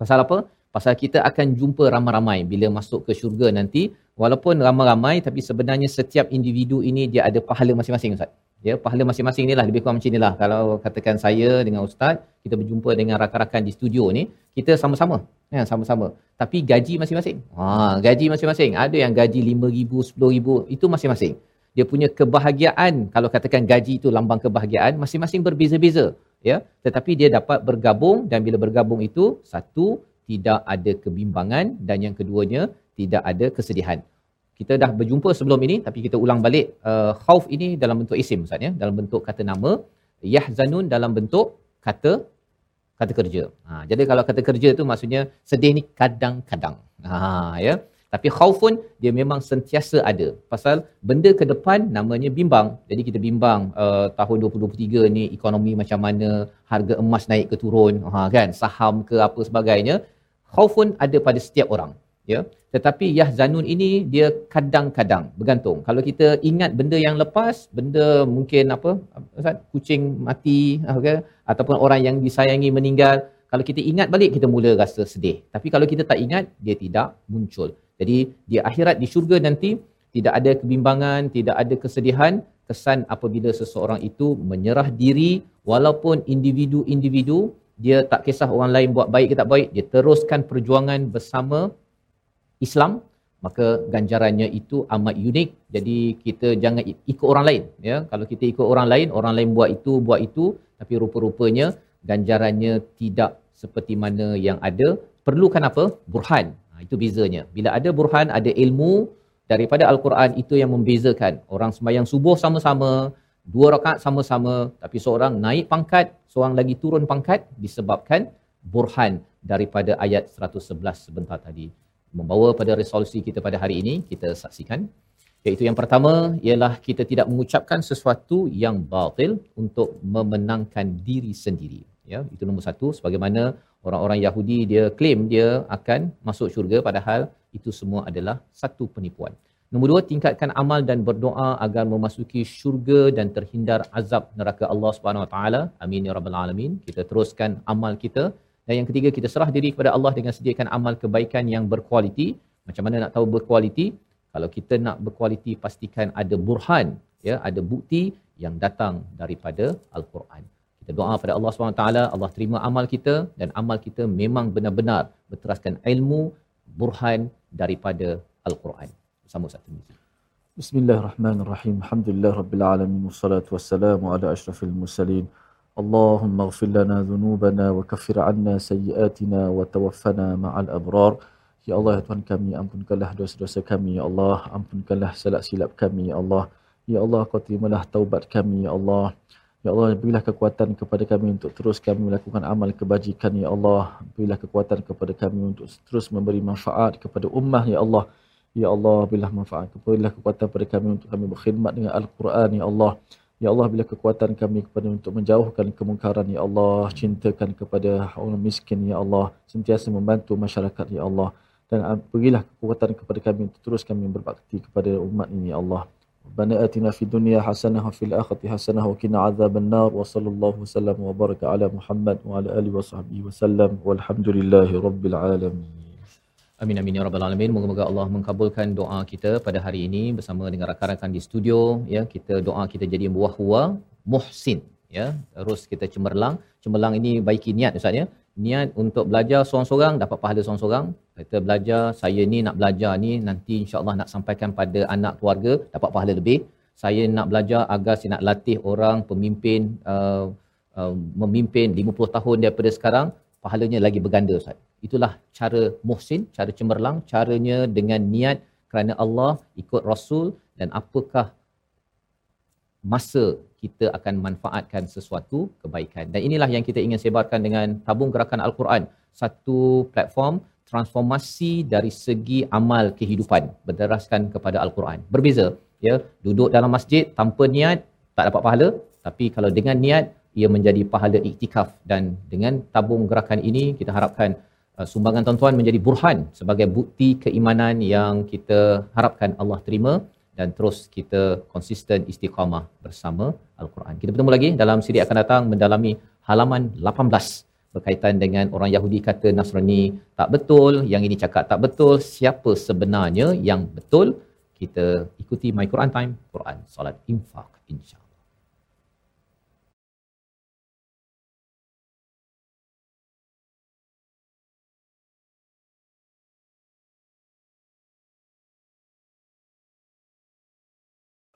Pasal apa? Pasal kita akan jumpa ramai-ramai. Bila masuk ke syurga nanti walaupun ramai-ramai tapi sebenarnya setiap individu ini dia ada pahala masing-masing ustaz. Ya pahala masing-masing inilah lebih kurang macam inilah kalau katakan saya dengan ustaz kita berjumpa dengan rakan-rakan di studio ni kita sama-sama. Ya sama-sama. Tapi gaji masing-masing. Ha gaji masing-masing. Ada yang gaji 5000 10000 itu masing-masing. Dia punya kebahagiaan kalau katakan gaji itu lambang kebahagiaan masing-masing berbeza-beza. Ya tetapi dia dapat bergabung dan bila bergabung itu satu tidak ada kebimbangan dan yang keduanya tidak ada kesedihan kita dah berjumpa sebelum ini tapi kita ulang balik uh, khauf ini dalam bentuk isim ustaz ya dalam bentuk kata nama yahzanun dalam bentuk kata kata kerja ha jadi kalau kata kerja tu maksudnya sedih ni kadang-kadang ha ya tapi khaufun dia memang sentiasa ada. Pasal benda ke depan namanya bimbang. Jadi kita bimbang uh, tahun 2023 ni ekonomi macam mana, harga emas naik ke turun, ha kan, saham ke apa sebagainya. Khaufun ada pada setiap orang. Ya. Tetapi yahzanun ini dia kadang-kadang bergantung. Kalau kita ingat benda yang lepas, benda mungkin apa? Ustaz, kucing mati okay? ataupun orang yang disayangi meninggal, kalau kita ingat balik kita mula rasa sedih. Tapi kalau kita tak ingat, dia tidak muncul. Jadi di akhirat di syurga nanti tidak ada kebimbangan, tidak ada kesedihan, kesan apabila seseorang itu menyerah diri walaupun individu-individu dia tak kisah orang lain buat baik ke tak baik, dia teruskan perjuangan bersama Islam, maka ganjarannya itu amat unik. Jadi kita jangan ikut orang lain, ya. Kalau kita ikut orang lain, orang lain buat itu, buat itu, tapi rupa-rupanya ganjarannya tidak seperti mana yang ada. Perlukan apa? Burhan. Ha, itu bezanya. Bila ada burhan ada ilmu daripada al-Quran itu yang membezakan. Orang sembahyang subuh sama-sama dua rakaat sama-sama tapi seorang naik pangkat seorang lagi turun pangkat disebabkan burhan daripada ayat 111 sebentar tadi membawa pada resolusi kita pada hari ini kita saksikan iaitu yang pertama ialah kita tidak mengucapkan sesuatu yang batil untuk memenangkan diri sendiri ya itu nombor satu sebagaimana orang-orang Yahudi dia claim dia akan masuk syurga padahal itu semua adalah satu penipuan Nombor dua, tingkatkan amal dan berdoa agar memasuki syurga dan terhindar azab neraka Allah Subhanahu Wa Taala. Amin ya rabbal alamin. Kita teruskan amal kita. Dan yang ketiga, kita serah diri kepada Allah dengan sediakan amal kebaikan yang berkualiti. Macam mana nak tahu berkualiti? Kalau kita nak berkualiti, pastikan ada burhan, ya, ada bukti yang datang daripada Al-Quran. Kita doa pada Allah SWT, Allah terima amal kita dan amal kita memang benar-benar berteraskan ilmu, burhan daripada Al-Quran. Bersama satu muzik. Bismillahirrahmanirrahim. Alhamdulillah Rabbil Alamin. Wassalatu wassalamu ala ashrafil mursalin. اللهم اغفر لنا ذنوبنا وكفر عنا سيئاتنا وتوفنا مع الأبرار Ya Allah, ya Tuhan kami, ampunkanlah dosa-dosa kami, Ya Allah. Ampunkanlah salat silap kami, Ya Allah. Ya Allah, kau terimalah taubat kami, Ya Allah. Ya Allah, berilah kekuatan kepada kami untuk terus kami melakukan amal kebajikan, Ya Allah. Berilah kekuatan kepada kami untuk terus memberi manfaat kepada ummah, Ya Allah. Ya Allah, berilah manfaat. Berilah kekuatan kepada kami untuk kami berkhidmat dengan Al-Quran, Ya Allah. Ya Allah, bila kekuatan kami kepada untuk menjauhkan kemungkaran, Ya Allah. Cintakan kepada orang miskin, Ya Allah. Sentiasa membantu masyarakat, Ya Allah. Dan berilah kekuatan kepada kami untuk terus kami berbakti kepada umat ini, Ya Allah. Rabbana atina fid dunya hasanah wa fil akhirati hasanah wa qina adzaban nar wa sallallahu wasallam wa baraka ala Muhammad wa ala alihi wa sahbihi wasallam walhamdulillahi rabbil alamin. Amin amin ya rabbal alamin. Moga-moga Allah mengabulkan doa kita pada hari ini bersama dengan rakan-rakan di studio ya. Kita doa kita jadi muwahwa muhsin ya. Terus kita cemerlang. Cemerlang ini baiki niat Ustaz ya. Niat untuk belajar seorang-seorang dapat pahala seorang-seorang. Kita belajar saya ni nak belajar ni nanti insya-Allah nak sampaikan pada anak keluarga dapat pahala lebih. Saya nak belajar agar saya nak latih orang pemimpin uh, uh, memimpin 50 tahun daripada sekarang pahalanya lagi berganda Ustaz. Itulah cara muhsin, cara cemerlang, caranya dengan niat kerana Allah ikut Rasul dan apakah masa kita akan manfaatkan sesuatu kebaikan. Dan inilah yang kita ingin sebarkan dengan tabung gerakan Al-Quran. Satu platform transformasi dari segi amal kehidupan berdasarkan kepada Al-Quran. Berbeza, ya, duduk dalam masjid tanpa niat tak dapat pahala, tapi kalau dengan niat ia menjadi pahala iktikaf dan dengan tabung gerakan ini kita harapkan sumbangan tuan-tuan menjadi burhan sebagai bukti keimanan yang kita harapkan Allah terima dan terus kita konsisten istiqamah bersama Al-Quran. Kita bertemu lagi dalam siri akan datang mendalami halaman 18 berkaitan dengan orang Yahudi kata Nasrani tak betul, yang ini cakap tak betul, siapa sebenarnya yang betul? Kita ikuti My Quran Time, Quran, Salat, Infaq, insya